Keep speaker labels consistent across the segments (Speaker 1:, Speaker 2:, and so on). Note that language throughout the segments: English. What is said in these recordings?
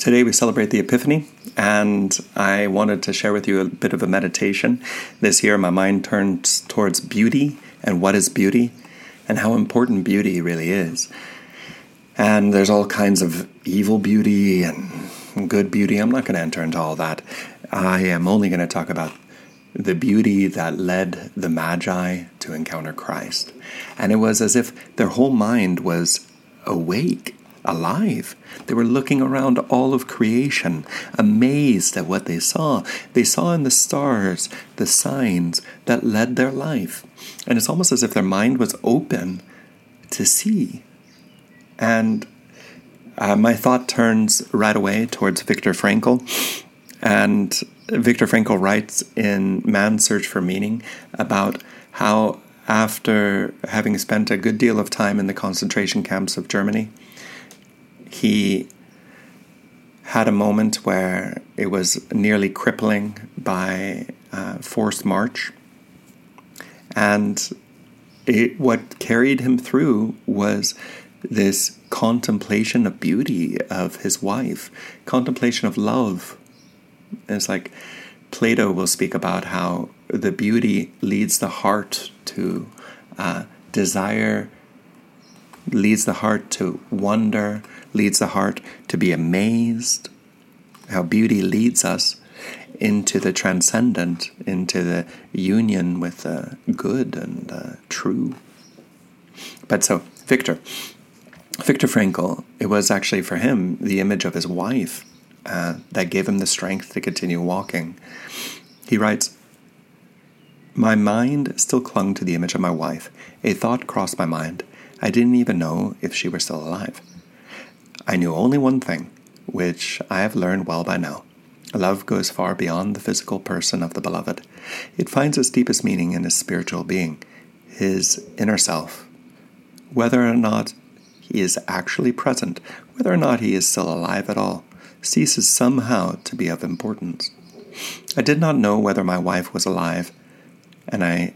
Speaker 1: Today we celebrate the Epiphany, and I wanted to share with you a bit of a meditation. This year, my mind turns towards beauty and what is beauty, and how important beauty really is. And there's all kinds of evil beauty and good beauty. I'm not going to enter into all that. I am only going to talk about the beauty that led the Magi to encounter Christ. And it was as if their whole mind was awake alive. They were looking around all of creation, amazed at what they saw. They saw in the stars the signs that led their life. And it's almost as if their mind was open to see. And uh, my thought turns right away towards Viktor Frankl. And Viktor Frankl writes in Man's Search for Meaning about how, after having spent a good deal of time in the concentration camps of Germany, he had a moment where it was nearly crippling by uh, forced march. And it, what carried him through was this contemplation of beauty of his wife, contemplation of love. It's like Plato will speak about how the beauty leads the heart to uh, desire, leads the heart to wonder, leads the heart to be amazed, how beauty leads us into the transcendent, into the union with the good and the true. But so, Victor, Viktor Frankl, it was actually for him the image of his wife uh, that gave him the strength to continue walking. He writes, My mind still clung to the image of my wife. A thought crossed my mind. I didn't even know if she were still alive. I knew only one thing, which I have learned well by now. Love goes far beyond the physical person of the beloved. It finds its deepest meaning in his spiritual being, his inner self. Whether or not he is actually present, whether or not he is still alive at all, ceases somehow to be of importance. I did not know whether my wife was alive, and I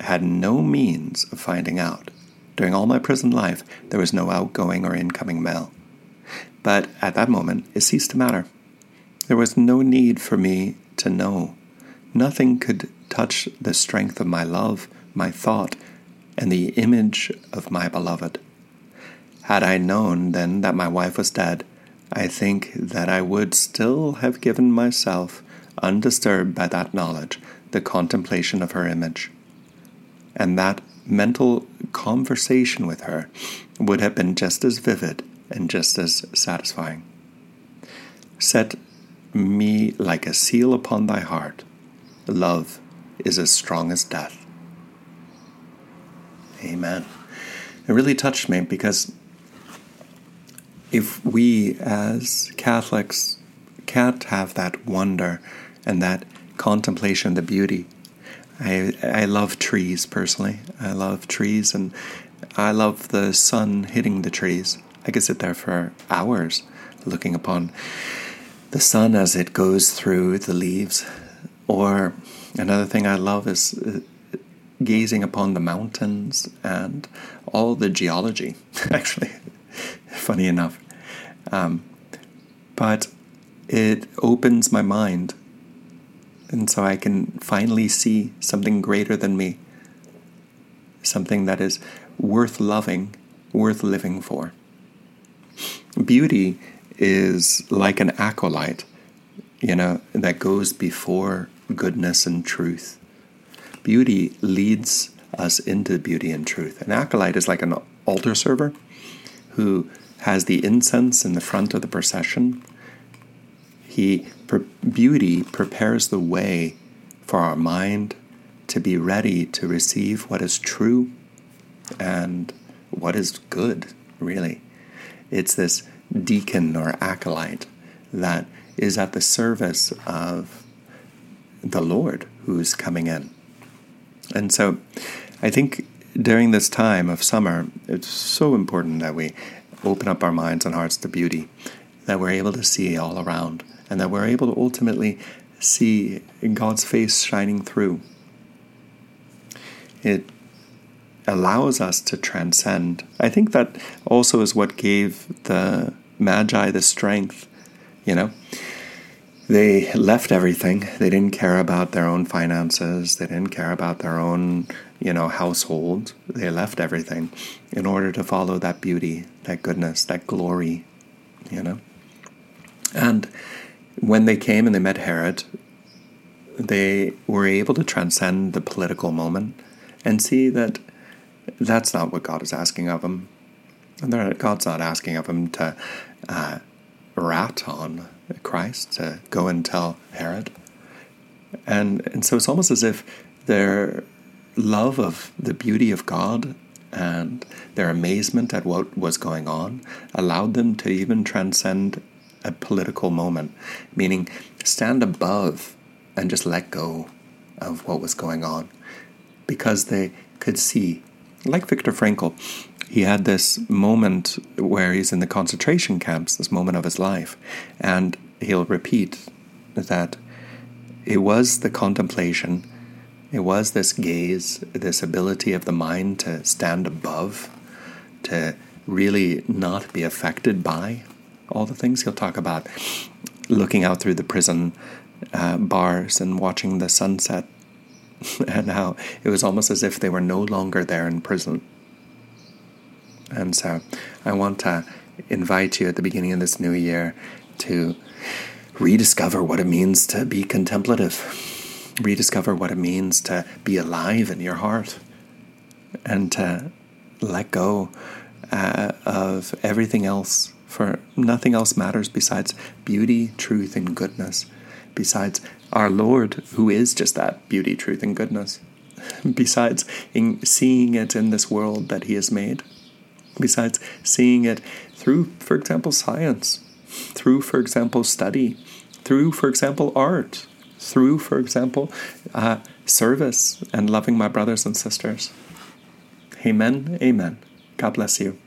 Speaker 1: had no means of finding out. During all my prison life, there was no outgoing or incoming mail. But at that moment, it ceased to matter. There was no need for me to know. Nothing could touch the strength of my love, my thought, and the image of my beloved. Had I known then that my wife was dead, I think that I would still have given myself, undisturbed by that knowledge, the contemplation of her image. And that mental conversation with her would have been just as vivid and just as satisfying. Set me like a seal upon thy heart. Love is as strong as death. Amen. It really touched me because if we as Catholics can't have that wonder and that contemplation, the beauty, I, I love trees personally. I love trees and I love the sun hitting the trees. I could sit there for hours looking upon the sun as it goes through the leaves. Or another thing I love is uh, gazing upon the mountains and all the geology, actually, funny enough. Um, but it opens my mind, and so I can finally see something greater than me, something that is worth loving, worth living for. Beauty is like an acolyte, you know, that goes before goodness and truth. Beauty leads us into beauty and truth. An acolyte is like an altar server who has the incense in the front of the procession. He beauty prepares the way for our mind to be ready to receive what is true and what is good, really. It's this deacon or acolyte that is at the service of the Lord who's coming in. And so I think during this time of summer, it's so important that we open up our minds and hearts to beauty, that we're able to see all around, and that we're able to ultimately see God's face shining through. It allows us to transcend. I think that also is what gave the Magi the strength you know? They left everything. They didn't care about their own finances. They didn't care about their own, you know, household. They left everything in order to follow that beauty, that goodness, that glory, you know? And when they came and they met Herod, they were able to transcend the political moment and see that that's not what God is asking of them. And God's not asking of them to uh, rat on Christ, to go and tell Herod. And, and so it's almost as if their love of the beauty of God and their amazement at what was going on allowed them to even transcend a political moment, meaning stand above and just let go of what was going on because they could see. Like Viktor Frankl, he had this moment where he's in the concentration camps, this moment of his life, and he'll repeat that it was the contemplation, it was this gaze, this ability of the mind to stand above, to really not be affected by all the things he'll talk about. Looking out through the prison uh, bars and watching the sunset, and how it was almost as if they were no longer there in prison. And so I want to invite you at the beginning of this new year to rediscover what it means to be contemplative, rediscover what it means to be alive in your heart, and to let go uh, of everything else for nothing else matters besides beauty, truth, and goodness, besides our Lord, who is just that beauty, truth, and goodness, besides seeing it in this world that He has made, besides seeing it through, for example, science, through, for example, study, through, for example, art, through, for example, uh, service and loving my brothers and sisters. Amen. Amen. God bless you.